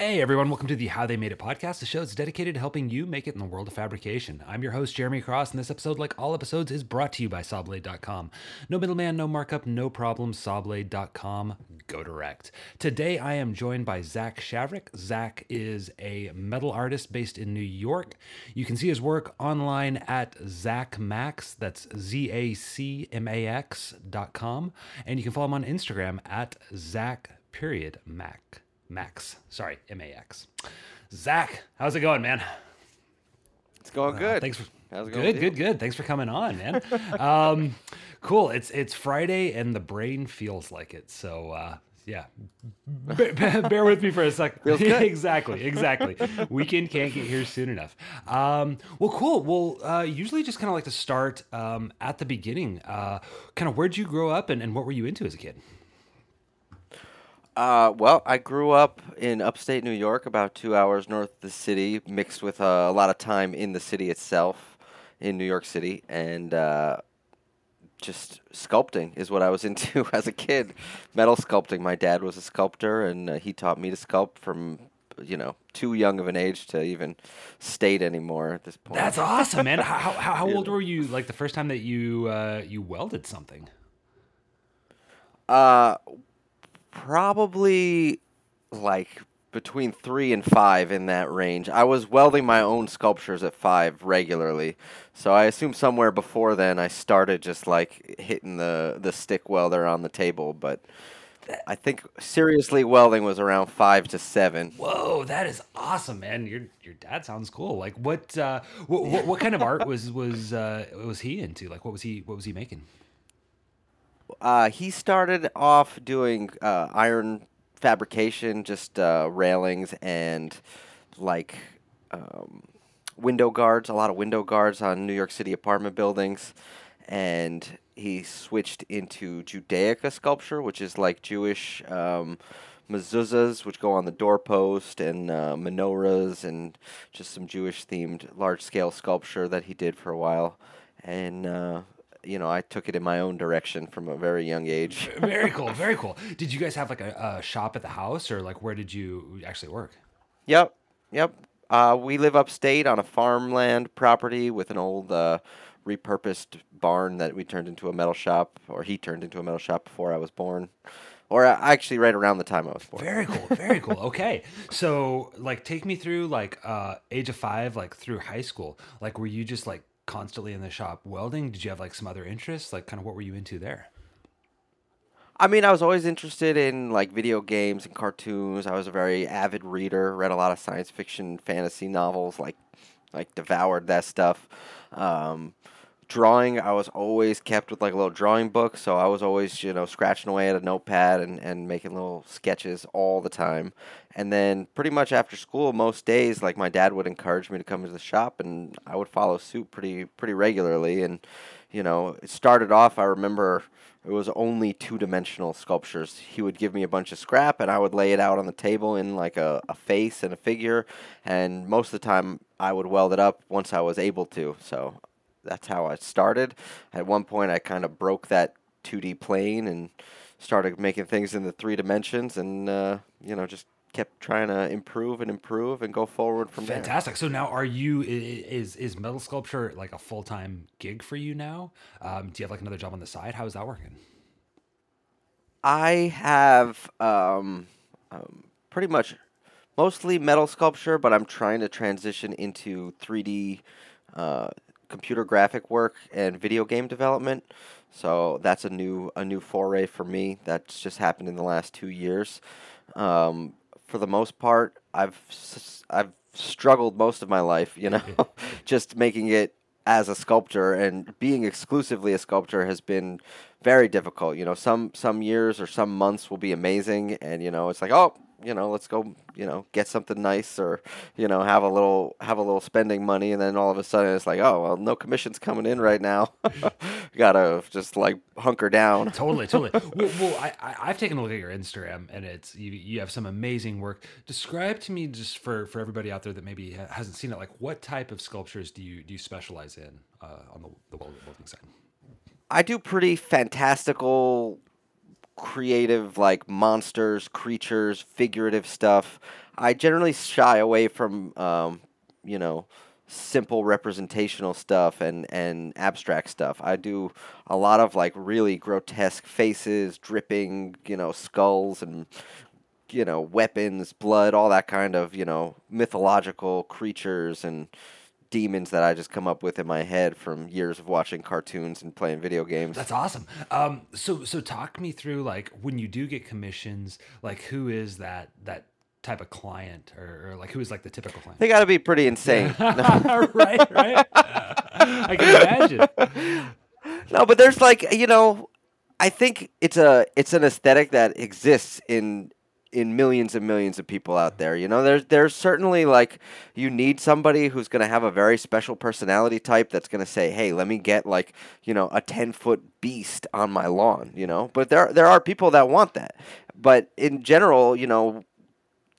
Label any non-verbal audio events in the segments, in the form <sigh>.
Hey everyone, welcome to the How They Made It podcast, the show that's dedicated to helping you make it in the world of fabrication. I'm your host, Jeremy Cross, and this episode, like all episodes, is brought to you by Sawblade.com. No middleman, no markup, no problem, Sawblade.com, go direct. Today I am joined by Zach Shavrick. Zach is a metal artist based in New York. You can see his work online at Zach Max, that's Z A C M A X dot com, and you can follow him on Instagram at Zach period Mac. Max. Sorry, M A X. Zach, how's it going, man? It's going good. Thanks for How's it going good, good, good. Thanks for coming on, man. <laughs> um, cool. It's it's Friday and the brain feels like it. So uh, yeah, bear, bear with me for a second. <laughs> Exactly, exactly. <laughs> Weekend can't get here soon enough. Um, well, cool. Well, uh, usually just kind of like to start um, at the beginning. Uh, kind of where'd you grow up and, and what were you into as a kid? Uh, well, I grew up in upstate New York, about two hours north of the city, mixed with uh, a lot of time in the city itself, in New York City, and uh, just sculpting is what I was <laughs> into as a kid. Metal sculpting. My dad was a sculptor, and uh, he taught me to sculpt from, you know, too young of an age to even state anymore at this point. That's awesome, man. How, how, how <laughs> old were you like the first time that you uh, you welded something? Uh, probably like between three and five in that range. I was welding my own sculptures at five regularly, so I assume somewhere before then I started just like hitting the the stick welder on the table. But I think seriously welding was around five to seven. Whoa, that is awesome, man. Your your dad sounds cool. Like what uh what, what, what kind of art <laughs> was was uh was he into? Like what was he what was he making? Uh, he started off doing uh, iron fabrication, just uh, railings and like um, window guards, a lot of window guards on New York City apartment buildings. And he switched into Judaica sculpture, which is like Jewish um, mezuzahs, which go on the doorpost, and uh, menorahs, and just some Jewish themed large scale sculpture that he did for a while. And uh, you know, I took it in my own direction from a very young age. Very <laughs> cool, very cool. Did you guys have like a, a shop at the house or like where did you actually work? Yep, yep. Uh, we live upstate on a farmland property with an old uh, repurposed barn that we turned into a metal shop, or he turned into a metal shop before I was born, or uh, actually right around the time I was born. Very cool, very cool. <laughs> Okay. So like take me through like uh age of 5 like through high school. Like were you just like constantly in the shop welding? Did you have like some other interests? Like kind of what were you into there? I mean, I was always interested in like video games and cartoons. I was a very avid reader. Read a lot of science fiction, fantasy novels. Like, like devoured that stuff. Um, drawing, I was always kept with like a little drawing book. So I was always, you know, scratching away at a notepad and, and making little sketches all the time. And then pretty much after school, most days, like my dad would encourage me to come to the shop, and I would follow suit pretty pretty regularly. And you know, it started off. I remember it was only two dimensional sculptures. He would give me a bunch of scrap, and I would lay it out on the table in like a, a face and a figure. And most of the time, I would weld it up once I was able to. So that's how I started. At one point, I kind of broke that 2D plane and started making things in the three dimensions, and uh, you know, just kept trying to improve and improve and go forward from there. Fantastic. So now, are you is is metal sculpture like a full time gig for you now? Um, do you have like another job on the side? How is that working? I have um, um, pretty much mostly metal sculpture, but I'm trying to transition into 3D uh, computer graphic work and video game development. So that's a new a new foray for me. That's just happened in the last two years. Um, for the most part, I've I've struggled most of my life, you know, <laughs> <laughs> just making it as a sculptor and being exclusively a sculptor has been very difficult. You know, some some years or some months will be amazing, and you know, it's like, oh, you know, let's go, you know, get something nice or you know, have a little have a little spending money, and then all of a sudden it's like, oh, well, no commissions coming in right now. <laughs> Gotta just like hunker down. <laughs> Totally, totally. <laughs> well, well I, I I've taken a look at your Instagram, and it's you you have some amazing work. Describe to me just for for everybody out there that maybe ha- hasn't seen it, like what type of sculptures do you do you specialize in uh, on the the welding side? I do pretty fantastical, creative like monsters, creatures, figurative stuff. I generally shy away from um, you know simple representational stuff and and abstract stuff. I do a lot of like really grotesque faces, dripping, you know, skulls and you know, weapons, blood, all that kind of, you know, mythological creatures and demons that I just come up with in my head from years of watching cartoons and playing video games. That's awesome. Um, so so talk me through like when you do get commissions, like who is that that type of client or, or like who is like the typical client? They got to be pretty insane. <laughs> right, right. I can imagine. <laughs> No, but there's like, you know, I think it's a it's an aesthetic that exists in in millions and millions of people out there. You know, there's there's certainly like you need somebody who's going to have a very special personality type that's going to say, "Hey, let me get like you know a ten foot beast on my lawn." You know, but there there are people that want that. But in general, you know,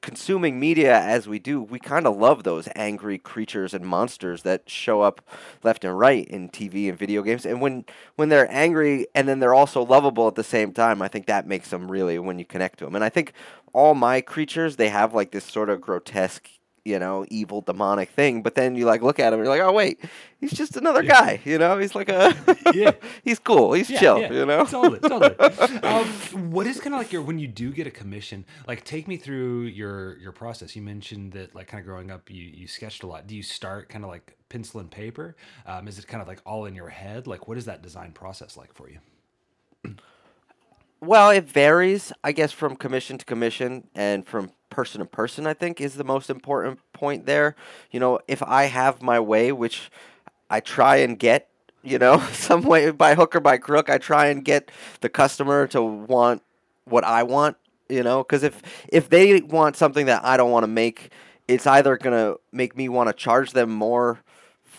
consuming media as we do, we kind of love those angry creatures and monsters that show up left and right in TV and video games. And when when they're angry and then they're also lovable at the same time, I think that makes them really when you connect to them. And I think all my creatures they have like this sort of grotesque you know, evil demonic thing. But then you like look at him and you're like, oh wait, he's just another yeah. guy. You know, he's like a <laughs> yeah, <laughs> he's cool, he's yeah, chill. Yeah. You know, totally, totally. <laughs> um, what is kind of like your when you do get a commission? Like, take me through your your process. You mentioned that like kind of growing up, you you sketched a lot. Do you start kind of like pencil and paper? Um, is it kind of like all in your head? Like, what is that design process like for you? Well, it varies, I guess, from commission to commission and from person to person, I think, is the most important point there. You know, if I have my way, which I try and get, you know, <laughs> some way by hook or by crook, I try and get the customer to want what I want, you know, because if if they want something that I don't want to make, it's either gonna make me want to charge them more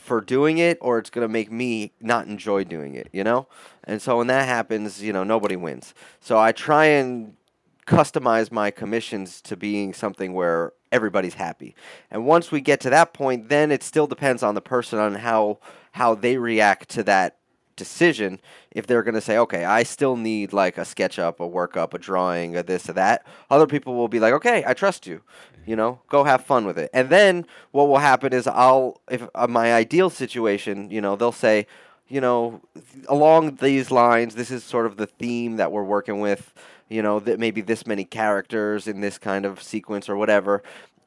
for doing it or it's going to make me not enjoy doing it, you know? And so when that happens, you know, nobody wins. So I try and customize my commissions to being something where everybody's happy. And once we get to that point, then it still depends on the person on how how they react to that decision if they're going to say okay i still need like a sketch up a workup a drawing a this or that other people will be like okay i trust you you know go have fun with it and then what will happen is i'll if uh, my ideal situation you know they'll say you know along these lines this is sort of the theme that we're working with you know that maybe this many characters in this kind of sequence or whatever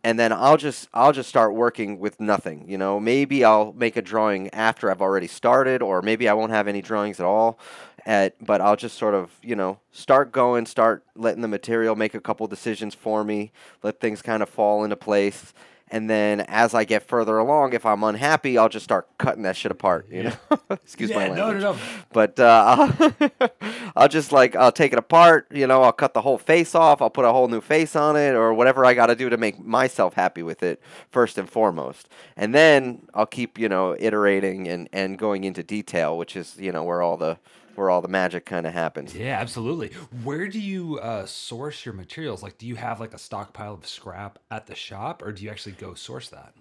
and then I'll just I'll just start working with nothing. You know, maybe I'll make a drawing after I've already started, or maybe I won't have any drawings at all. At but I'll just sort of you know start going, start letting the material make a couple decisions for me, let things kind of fall into place, and then as I get further along, if I'm unhappy, I'll just start cutting that shit apart. You know, <laughs> excuse yeah, my language. No, no, no. But uh, I'll, <laughs> I'll just like I'll take it apart. You know, I'll cut the whole face off. I'll put a whole new face on it, or whatever I got to do to make myself happy with it first and foremost. And then I'll keep you know iterating and and going into detail, which is you know where all the where all the magic kind of happens. Yeah, absolutely. Where do you uh, source your materials? Like, do you have like a stockpile of scrap at the shop, or do you actually go source that?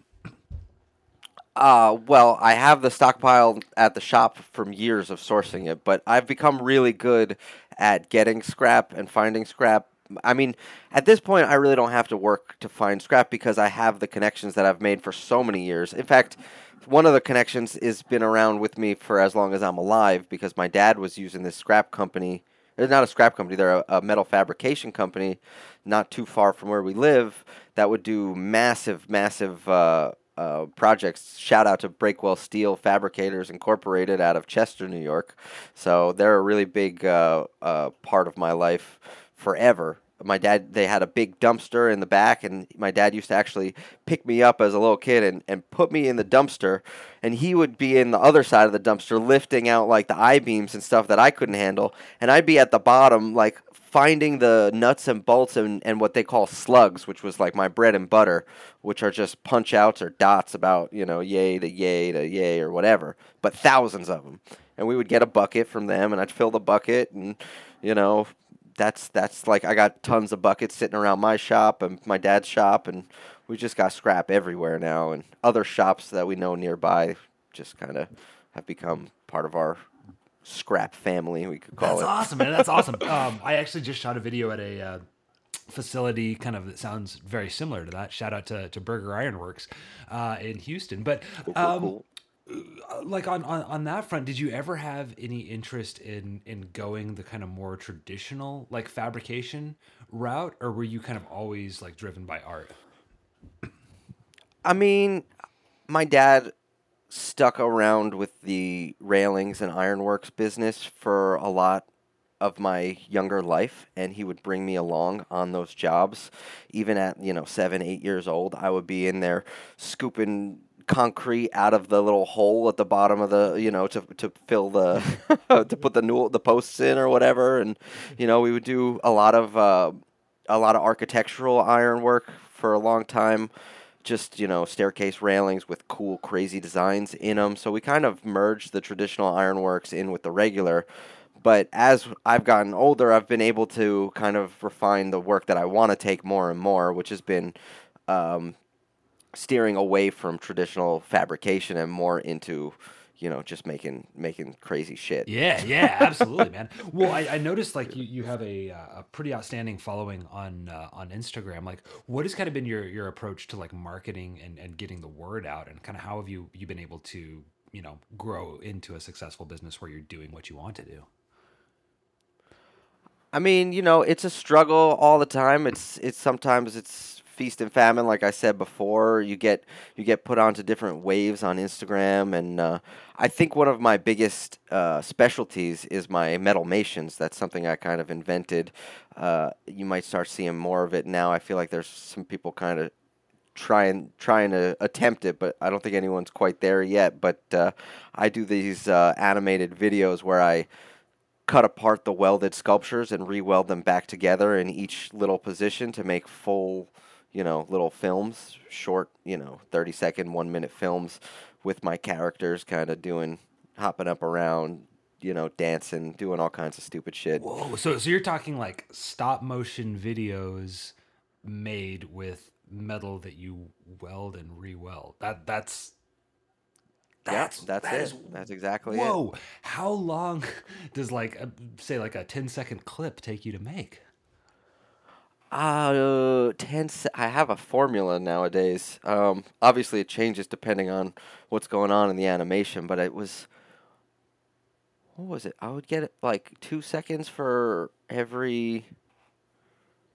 Uh, well, I have the stockpile at the shop from years of sourcing it, but I've become really good at getting scrap and finding scrap. I mean, at this point, I really don't have to work to find scrap because I have the connections that I've made for so many years. In fact, one of the connections has been around with me for as long as I'm alive because my dad was using this scrap company. They're not a scrap company; they're a, a metal fabrication company, not too far from where we live. That would do massive, massive uh, uh, projects. Shout out to Breakwell Steel Fabricators Incorporated out of Chester, New York. So they're a really big uh, uh part of my life forever my dad they had a big dumpster in the back and my dad used to actually pick me up as a little kid and, and put me in the dumpster and he would be in the other side of the dumpster lifting out like the i-beams and stuff that i couldn't handle and i'd be at the bottom like finding the nuts and bolts and, and what they call slugs which was like my bread and butter which are just punch outs or dots about you know yay to yay to yay or whatever but thousands of them and we would get a bucket from them and i'd fill the bucket and you know that's that's like I got tons of buckets sitting around my shop and my dad's shop, and we just got scrap everywhere now. And other shops that we know nearby just kind of have become part of our scrap family, we could call That's it. That's awesome, man. That's awesome. <laughs> Um, I actually just shot a video at a uh, facility, kind of that sounds very similar to that. Shout out to, to Berger Ironworks uh, in Houston. But Cool, cool, um, cool. Like on, on on that front, did you ever have any interest in in going the kind of more traditional like fabrication route, or were you kind of always like driven by art? I mean, my dad stuck around with the railings and ironworks business for a lot of my younger life and he would bring me along on those jobs even at you know seven eight years old i would be in there scooping concrete out of the little hole at the bottom of the you know to to fill the <laughs> to put the new the posts in or whatever. And you know we would do a lot of uh, a lot of architectural iron work for a long time. Just you know staircase railings with cool crazy designs in them so we kind of merged the traditional ironworks in with the regular. But as i've gotten older i've been able to kind of refine the work that i want to take more and more which has been um, steering away from traditional fabrication and more into you know just making making crazy shit Yeah, yeah, absolutely, man. <laughs> Well, I, I noticed like you, you have a, uh, a pretty outstanding following on uh, on Instagram. Like, what has kind of been your, your approach to like marketing and, and getting the word out, and kind of how have you you been able to you know grow into a successful business where you're doing what you want to do? I mean, you know, it's a struggle all the time. It's it's sometimes it's feast and famine, like I said before. You get you get put onto different waves on Instagram, and uh, I think one of my biggest uh, specialties is my metalmations. That's something I kind of invented. Uh, you might start seeing more of it now. I feel like there's some people kind of trying trying to attempt it, but I don't think anyone's quite there yet. But uh, I do these uh, animated videos where I cut apart the welded sculptures and re-weld them back together in each little position to make full, you know, little films, short, you know, 30 second, 1 minute films with my characters kind of doing hopping up around, you know, dancing, doing all kinds of stupid shit. Whoa! So so you're talking like stop motion videos made with metal that you weld and re-weld. That that's That's that's that it. is- that's exactly it. Whoa! How long <laughs> does like a, say like a 10 second clip take you to make? Uh, 10 se- I have a formula nowadays. Um, obviously it changes depending on what's going on in the animation, but it was what was it? I would get like 2 seconds for every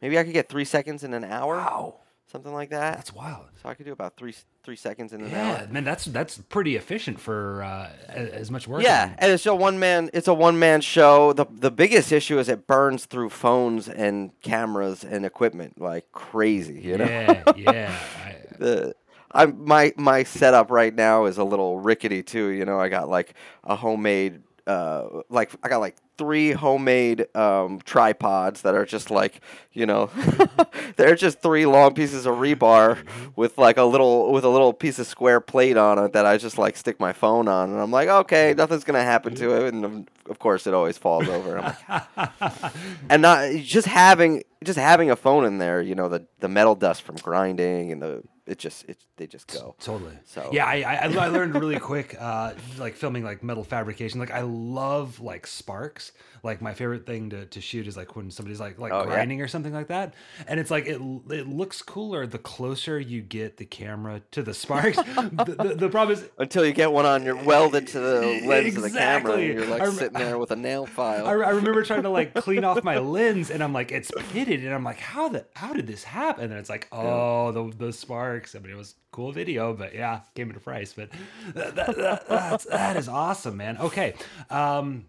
maybe I could get 3 seconds in an hour, Wow, something like that. that's wild. so I could do about 3 3 seconds in an Yeah, hour. man, that's that's pretty efficient for uh, as much work. Yeah, and it's a one man. It's a one man show. the The biggest issue is it burns through phones and cameras and equipment like crazy. You know. yeah, yeah. <laughs> I, the I'm my my setup right now is a little rickety too. You know, I got like a homemade uh like I got like three homemade um tripods that are just like you know <laughs> they're just three long pieces of rebar with like a little with a little piece of square plate on it that I just like stick my phone on. And I'm like okay nothing's gonna happen to it. And um, of course it always falls over. Like, <laughs> and not just having just having a phone in there you know the the metal dust from grinding and the it just it they just go Totally. So- yeah, I, I I learned really quick, uh, like filming like metal fabrication. Like I love like sparks. Like my favorite thing to, to shoot is like when somebody's like like Oh, yeah. grinding or something like that, and it's like it it looks cooler the closer you get the camera to the sparks. <laughs> the, the, the problem is until you get one on your welded to the <laughs> lens of the camera and you're like rem- sitting there with a nail <laughs> file I, I remember trying to like clean off my lens, and I'm like, it's pitted, and I'm like, how the how did this happen? And it's like, oh, the the sparks. I mean, it was cool video, but yeah, came at a price. But that, that, that, that's, that is awesome, man. Okay, um,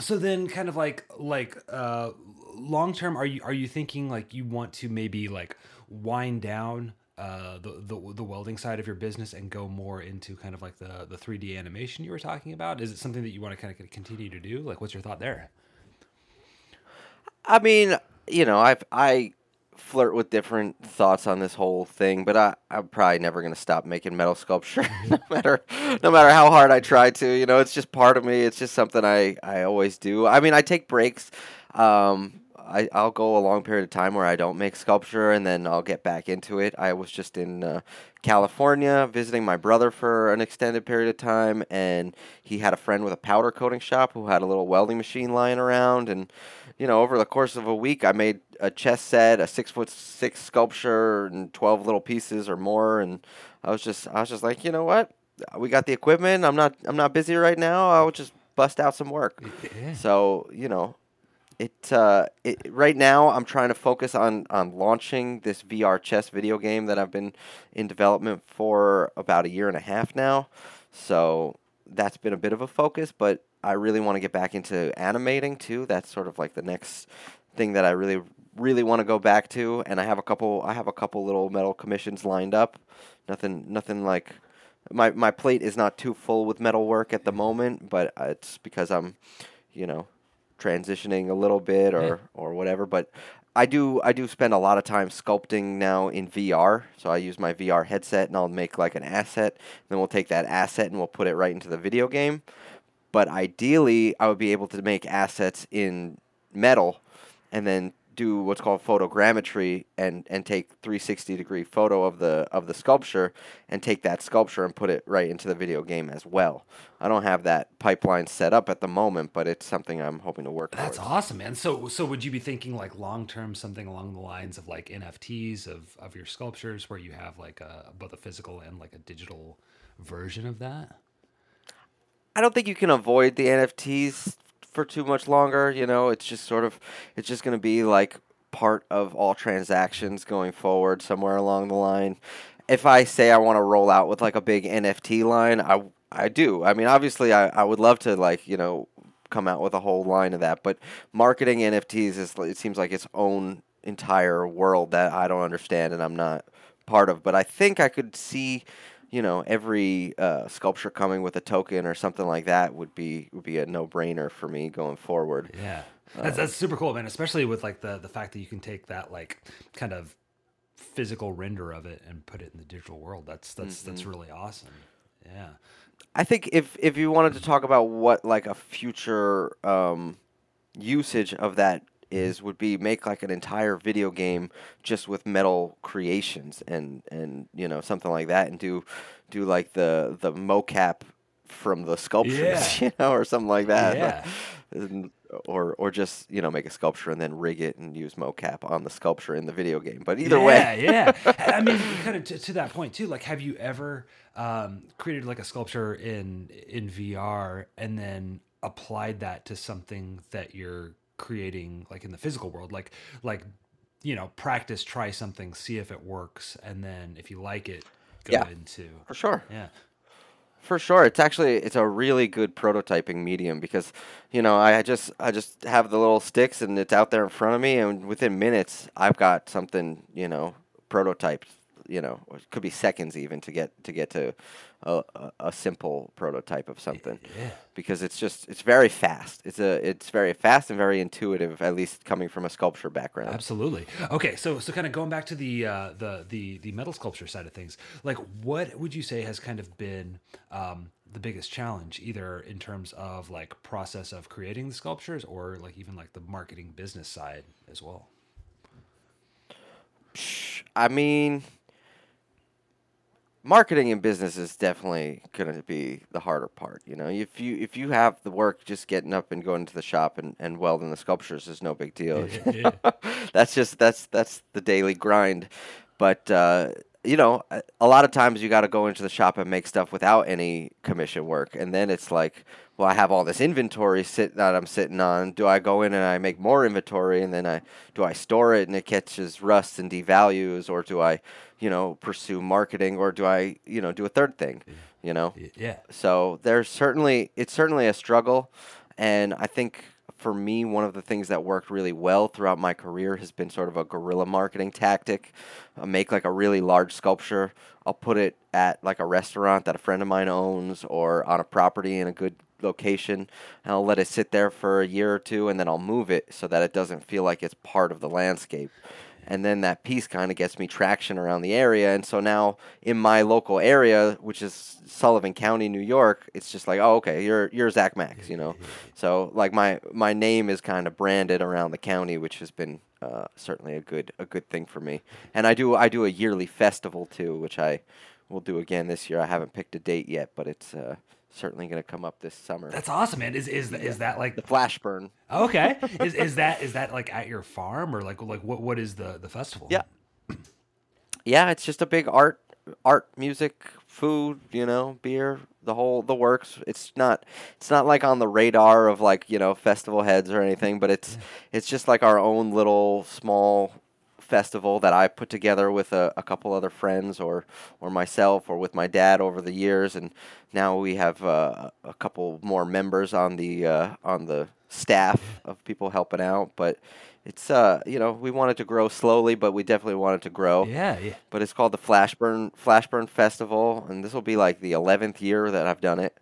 so then kind of like like uh, long term, are you are you thinking like you want to maybe like wind down? Uh, the, the the welding side of your business and go more into kind of like the the 3D animation you were talking about? Is it something that you want to kind of continue to do? Like, what's your thought there? i mean you know I've i flirt with different thoughts on this whole thing but i i'm probably never going to stop making metal sculpture <laughs> no matter no matter how hard i try to you know it's just part of me it's just something i i always do i mean i take breaks um I I'll go a long period of time where I don't make sculpture, and then I'll get back into it. I was just in uh, California visiting my brother for an extended period of time, and he had a friend with a powder coating shop who had a little welding machine lying around, and you know, over the course of a week, I made a chess set, a six foot six sculpture, and twelve little pieces or more, and I was just I was just like, you know what, we got the equipment. I'm not I'm not busy right now. I'll just bust out some work. Yeah. So you know, it, uh, it right now I'm trying to focus on on launching this VR chess video game that I've been in development for about a year and a half now. So that's been a bit of a focus, but I really want to get back into animating too. That's sort of like the next thing that I really really want to go back to and I have a couple I have a couple little metal commissions lined up. Nothing nothing like my my plate is not too full with metal work at the moment, but uh, it's because I'm, you know, transitioning a little bit or or whatever. But I do I do spend a lot of time sculpting now in VR. So I use my VR headset and I'll make like an asset. Then we'll take that asset and we'll put it right into the video game. But ideally, I would be able to make assets in metal and then do what's called photogrammetry and, and take 360 degree photo of the of the sculpture and take that sculpture and put it right into the video game as well. I don't have that pipeline set up at the moment, but it's something I'm hoping to work That's towards. awesome, man. So, so would you be thinking like long term, something along the lines of like NFTs of of your sculptures, where you have like a both a physical and like a digital version of that? I don't think you can avoid the NFTs for too much longer. You know, it's just sort of, it's just going to be like part of all transactions going forward somewhere along the line. If I say I want to roll out with like a big NFT line, I I do. I mean, obviously, I, I would love to like you know come out with a whole line of that, but marketing NFTs is it seems like its own entire world that I don't understand and I'm not part of. But I think I could see you know, every uh, sculpture coming with a token or something like that would be would be a no brainer for me going forward. Yeah, that's that's super cool, man. Especially with like the the fact that you can take that like kind of physical render of it and put it in the digital world. That's that's that's really awesome. Yeah. I think if if you wanted to talk about what like a future um, usage of that is would be make like an entire video game just with metal creations and and you know something like that and do do like the the mocap from the sculptures <laughs> Yeah. you know or something like that Yeah. <laughs> And- or or just you know make a sculpture and then rig it and use mocap on the sculpture in the video game but either yeah, way yeah. <laughs> I mean, kind of to, to that point too. Like, have you ever um, created like a sculpture in in VR and then applied that to something that you're creating, like in the physical world? Like, like you know, practice, try something, see if it works, and then if you like it, go Yeah. into for sure yeah. For sure, it's actually it's a really good prototyping medium because, you know, I just I just have the little sticks and it's out there in front of me, and within minutes I've got something you know prototyped. You know, or it could be seconds even to get to get to a, a, a simple prototype of something Yeah. because it's just it's very fast. It's a it's very fast and very intuitive. At least coming from a sculpture background. Absolutely. Okay, so so kind of going back to the uh, the the the metal sculpture side of things, like what would you say has kind of been um, the biggest challenge, either in terms of like process of creating the sculptures, or like even like the marketing business side as well? I mean, marketing and business is definitely going to be the harder part. You know, if you if you have the work, just getting up and going to the shop and, and welding the sculptures is no big deal. Yeah. <laughs> that's just that's that's the daily grind. But uh, you know, a, a lot of times you got to go into the shop and make stuff without any commission work, and then it's like, well, I have all this inventory sit that I'm sitting on. Do I go in and I make more inventory, and then I do I store it and it catches rust and devalues, or do I, you know, pursue marketing, or do I, you know, do a third thing, you know? Yeah. So there's certainly it's certainly a struggle, and I think for me one of the things that worked really well throughout my career has been sort of a guerrilla marketing tactic. I make like a really large sculpture. I'll put it at like a restaurant that a friend of mine owns or on a property in a good location and I'll let it sit there for a year or two and then I'll move it so that it doesn't feel like it's part of the landscape. And then that piece kind of gets me traction around the area. And so now in my local area, which is Sullivan County, New York, it's just like, oh, okay, you're you're Zach Max, you know. So like my my name is kind of branded around the county, which has been uh, certainly a good a good thing for me. And I do I do a yearly festival too, which I will do again this year. I haven't picked a date yet, but it's uh, certainly going to come up this summer. That's awesome, man. Is is is that like the Flashburn. Okay. <laughs> is is that is that like at your farm or like like what what is the the festival? Yeah. Yeah, it's just a big art art music food you know beer the whole the works it's not it's not like on the radar of like you know festival heads or anything but it's it's just like our own little small festival that I put together with a, a couple other friends or or myself or with my dad over the years and now we have uh, a couple more members on the uh, on the staff of people helping out but it's uh you know we wanted to grow slowly but we definitely wanted to grow Yeah, yeah. but it's called the Flashburn Flashburn Festival, and this will be like the eleventh year that I've done it.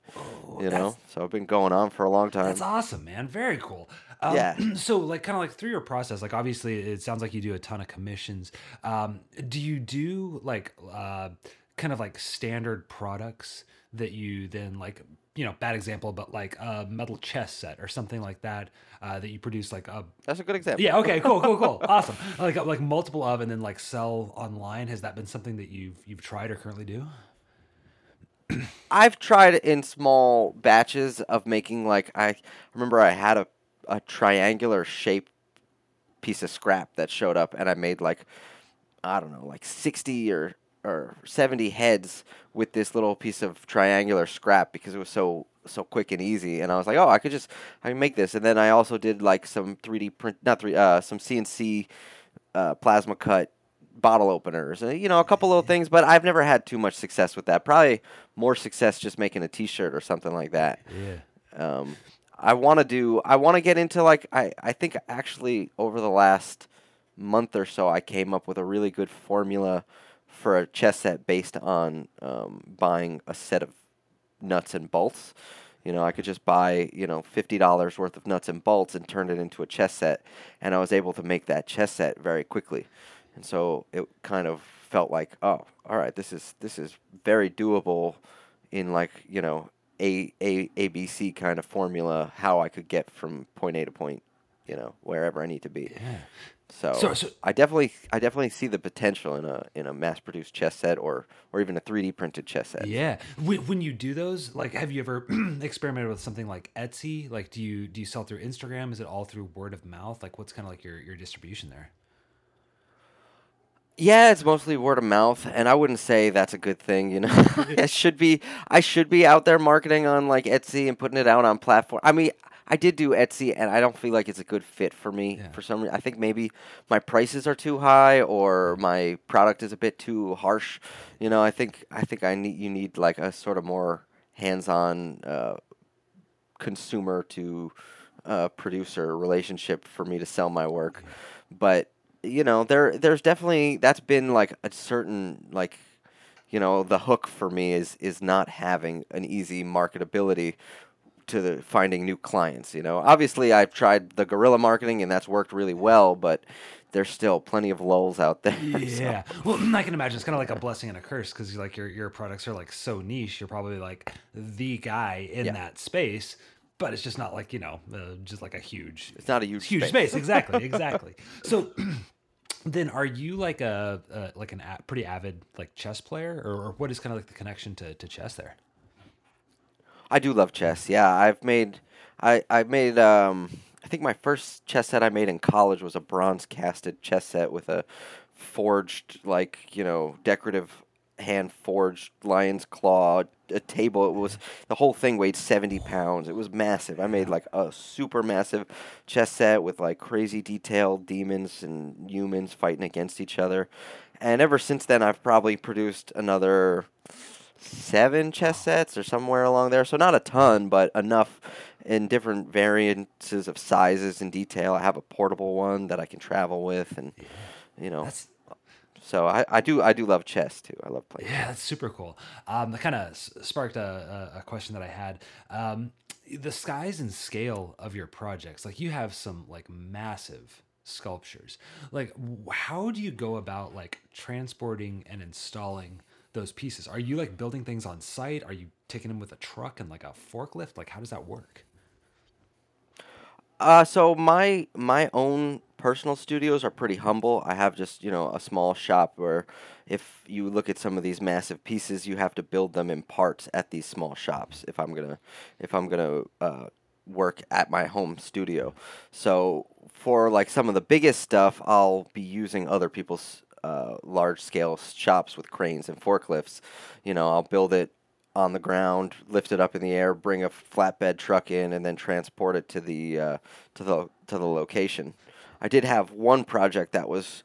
you know, so I've been going on for a long time. That's awesome, man. Very cool. Um, Yeah. <clears throat> So, like, kind of like through your process, like, obviously, it sounds like you do a ton of commissions. Um, do you do like, uh, kind of like standard products that you then like, you know, bad example, but like a metal chess set or something like that uh, that you produce like a That's a good example. yeah okay cool cool cool <laughs> awesome like like multiple of and then like sell online has that been something that you've you've tried or currently do I've tried in small batches of making like I remember I had a a triangular shape piece of scrap that showed up, and I made like I don't know, like sixty or or seventy heads with this little piece of triangular scrap because it was so so quick and easy. And I was like, oh, I could just I can make this. And then I also did like some three D print, not three, uh, some CNC uh, plasma cut bottle openers, and you know, a couple little things. But I've never had too much success with that. Probably more success just making a T-shirt or something like that. yeah Um, I want to do. I want to get into like I. I think actually over the last month or so, I came up with a really good formula for a chess set based on um, buying a set of nuts and bolts. You know, I could just buy you know fifty dollars worth of nuts and bolts and turn it into a chess set, and I was able to make that chess set very quickly, and so it kind of felt like, oh, all right, this is this is very doable in like you know a a ABC kind of formula how I could get from point A to point you know wherever I need to be. yeah So, So- so- I definitely I definitely see the potential in a in a mass produced chess set or or even a 3D printed chess set. Yeah. When, when you do those, like, have you ever <clears throat> experimented with something like Etsy? Like, do you do you sell through Instagram? Is it all through word of mouth? Like, what's kind of like your your distribution there? Yeah, it's mostly word of mouth, and I wouldn't say that's a good thing. You know, <laughs> I <laughs> should be I should be out there marketing on like Etsy and putting it out on platform. I mean, I did do Etsy, and I don't feel like it's a good fit for me Yeah. for some reason. I think maybe my prices are too high, or my product is a bit too harsh. You know, I think I think I need you need like a sort of more hands-on uh, consumer to uh, producer relationship for me to sell my work. But you know, there there's definitely that's been like a certain like you know the hook for me is is not having an easy marketability to the finding new clients. You know, obviously I've tried the guerrilla marketing and that's worked really well, but there's still plenty of lulls out there. <laughs> so- Yeah. Well, I can imagine it's kind of like a blessing and a curse because like your your products are like so niche. You're probably like the guy in Yeah. that space, but it's just not like you know uh, just like a huge It's not a huge, huge space. space. Exactly. <laughs> Exactly. so. <clears throat> Then are you like a, a like an a, pretty avid like chess player, or, or what is kind of like the connection to, to chess there? I do love chess. Yeah, I've made I I made um I think my first chess set I made in college was a bronze casted chess set with a forged like, you know, decorative hand forged lion's claw a table it was the whole thing weighed 70 pounds it was massive i made like a super massive chess set with like crazy detailed demons and humans fighting against each other and ever since then i've probably produced another seven chess sets or somewhere along there. So not a ton, but enough in different variances of sizes and detail. I have a portable one that I can travel with, and you know. That's So I, I do I do love chess too. I love playing. Yeah, that's super cool. Um, that kind of s- sparked a, a, a question that I had. Um, the size and scale of your projects, like you have some like massive sculptures. Like, w- how do you go about like transporting and installing those pieces? Are you like building things on site? Are you taking them with a truck and like a forklift? Like, how does that work? Uh, so my my own personal studios are pretty humble. I have just you know a small shop where, if you look at some of these massive pieces, you have to build them in parts at these small shops. If I'm gonna if I'm gonna uh, work at my home studio, so for like some of the biggest stuff, I'll be using other people's uh, large scale shops with cranes and forklifts. You know, I'll build it on the ground, lift it up in the air, bring a flatbed truck in, and then transport it to the uh, to the to the location. I did have one project that was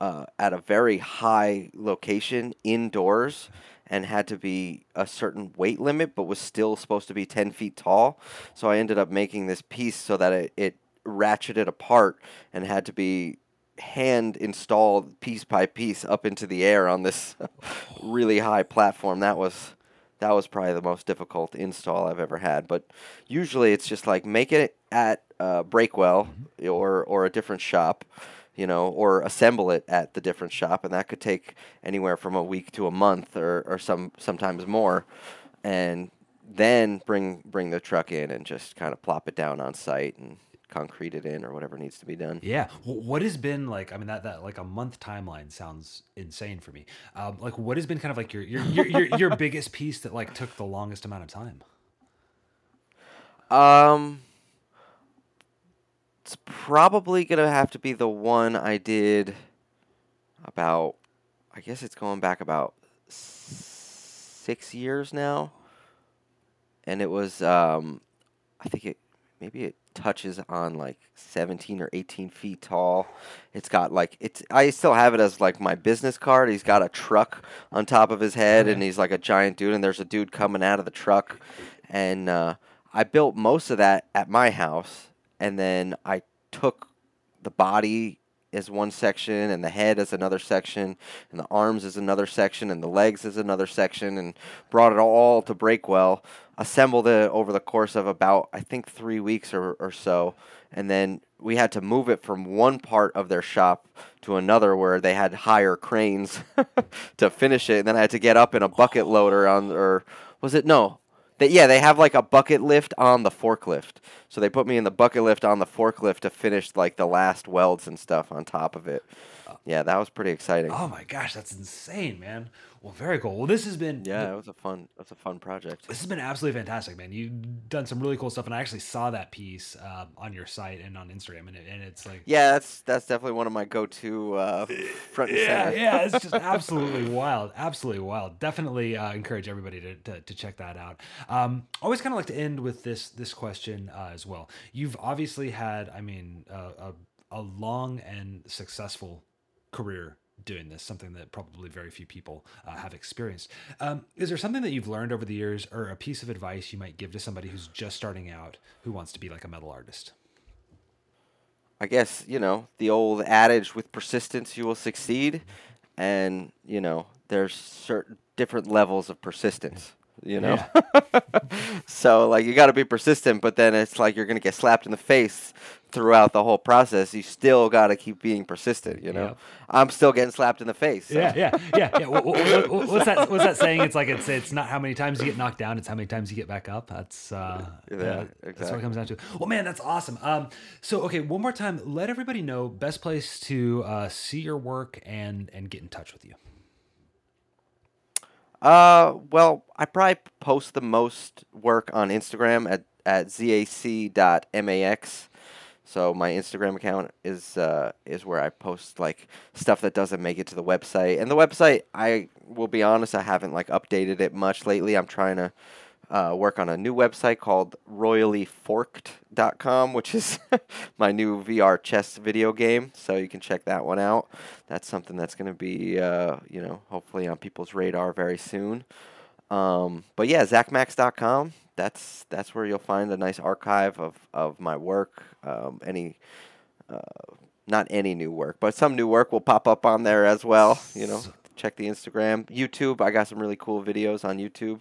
uh, at a very high location indoors and had to be a certain weight limit, but was still supposed to be ten feet tall. So I ended up making this piece so that it, it ratcheted apart and had to be hand installed piece by piece up into the air on this <laughs> really high platform. That was that was probably the most difficult install I've ever had. But usually it's just like make it at uh, Breakwell or or a different shop, you know, or assemble it at the different shop, and that could take anywhere from a week to a month or or some sometimes more, and then bring bring the truck in and just kind of plop it down on site and concrete it in or whatever needs to be done. Yeah. What has been like? I mean, that that like a month timeline sounds insane for me. Um, like, what has been kind of like your your your your, your biggest piece that like took the longest amount of time? Um, it's probably gonna have to be the one I did about. I guess it's going back about six years now, and it was. Um, I think it maybe it touches on like 17 or 18 feet tall. It's got like it's. I still have it as like my business card. He's got a truck on top of his head, and he's like a giant dude. And there's a dude coming out of the truck, and uh, I built most of that at my house, and then I took the body as one section, and the head as another section, and the arms as another section, and the legs as another section, and brought it all to Breakwell. Assembled it over the course of about I think three weeks or, or so, and then we had to move it from one part of their shop to another where they had higher cranes <laughs> to finish it. And then I had to get up in a bucket loader on, or was it no? They, yeah, they have like a bucket lift on the forklift. So they put me in the bucket lift on the forklift to finish like the last welds and stuff on top of it. Yeah, that was pretty exciting. Oh my gosh, that's insane, man. Well, very cool. Well, this has been Yeah, it was a fun, it was a fun project. This has been absolutely fantastic, man. You've done some really cool stuff, and I actually saw that piece uh, on your site and on Instagram, and, it, and it's like, Yeah, that's that's definitely one of my go-to uh, front and yeah, center. yeah, it's just <laughs> absolutely wild, absolutely wild. Definitely uh, encourage everybody to, to, to check that out. Um, always kind of like to end with this this question uh, as well. You've obviously had, I mean, uh, a a long and successful career doing this, something that probably very few people uh, have experienced. Um, is there something that you've learned over the years, or a piece of advice you might give to somebody who's just starting out who wants to be like a metal artist? I guess you know the old adage: with persistence, you will succeed, and you know there's certain different levels of persistence. You know, <laughs> so like you got to be persistent, but then it's like you're gonna get slapped in the face throughout the whole process. You still got to keep being persistent. You know. I'm still getting slapped in the face. so- Yeah, yeah, yeah, yeah. Wha- wha- wha- wha- What's that? What's that saying? It's like it's it's not how many times you get knocked down; it's how many times you get back up. That's uh, Yeah, That's what it comes down to. Well, man, that's awesome. Um, so okay, one more time, let everybody know best place to uh, see your work and and get in touch with you. Uh, well, I probably post the most work on Instagram at at zac.max. So my Instagram account is uh, is where I post like stuff that doesn't make it to the website. And the website, I will be honest, I haven't like updated it much lately. I'm trying to uh, work on a new website called royallyforked.com, which is <laughs> my new VR chess video game. So you can check that one out. That's something that's going to be, uh, you know, hopefully on people's radar very soon. Um, but yeah, zacmax.com. That's that's where you'll find a nice archive of, of my work. Um, any, uh, not any new work, but some new work will pop up on there as well. You know, check the Instagram, YouTube. I got some really cool videos on YouTube.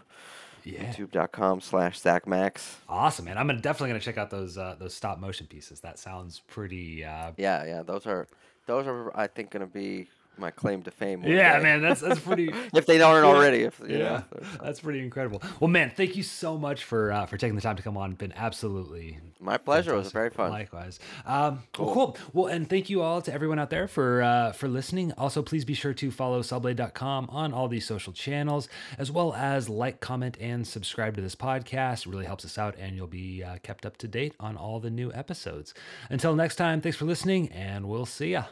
Yeah. YouTube.com slash Zach Max. Awesome, man. I'm gonna, definitely gonna check out those uh, those stop motion pieces. That sounds pretty. Uh, Yeah, yeah. Those are those are I think gonna be my claim to fame. yeah, day. man. That's that's <laughs> pretty. if they aren't already, if yeah, know. that's pretty incredible. Well, man, thank you so much for uh, for taking the time to come on. Been absolutely My pleasure. It was very fun. Likewise. Um, Well, cool. Well, and thank you all to everyone out there for uh, for listening. Also, please be sure to follow Sawblade.com on all these social channels, as well as like, comment, and subscribe to this podcast. It really helps us out, and you'll be uh, kept up to date on all the new episodes. Until next time, thanks for listening, and we'll see ya.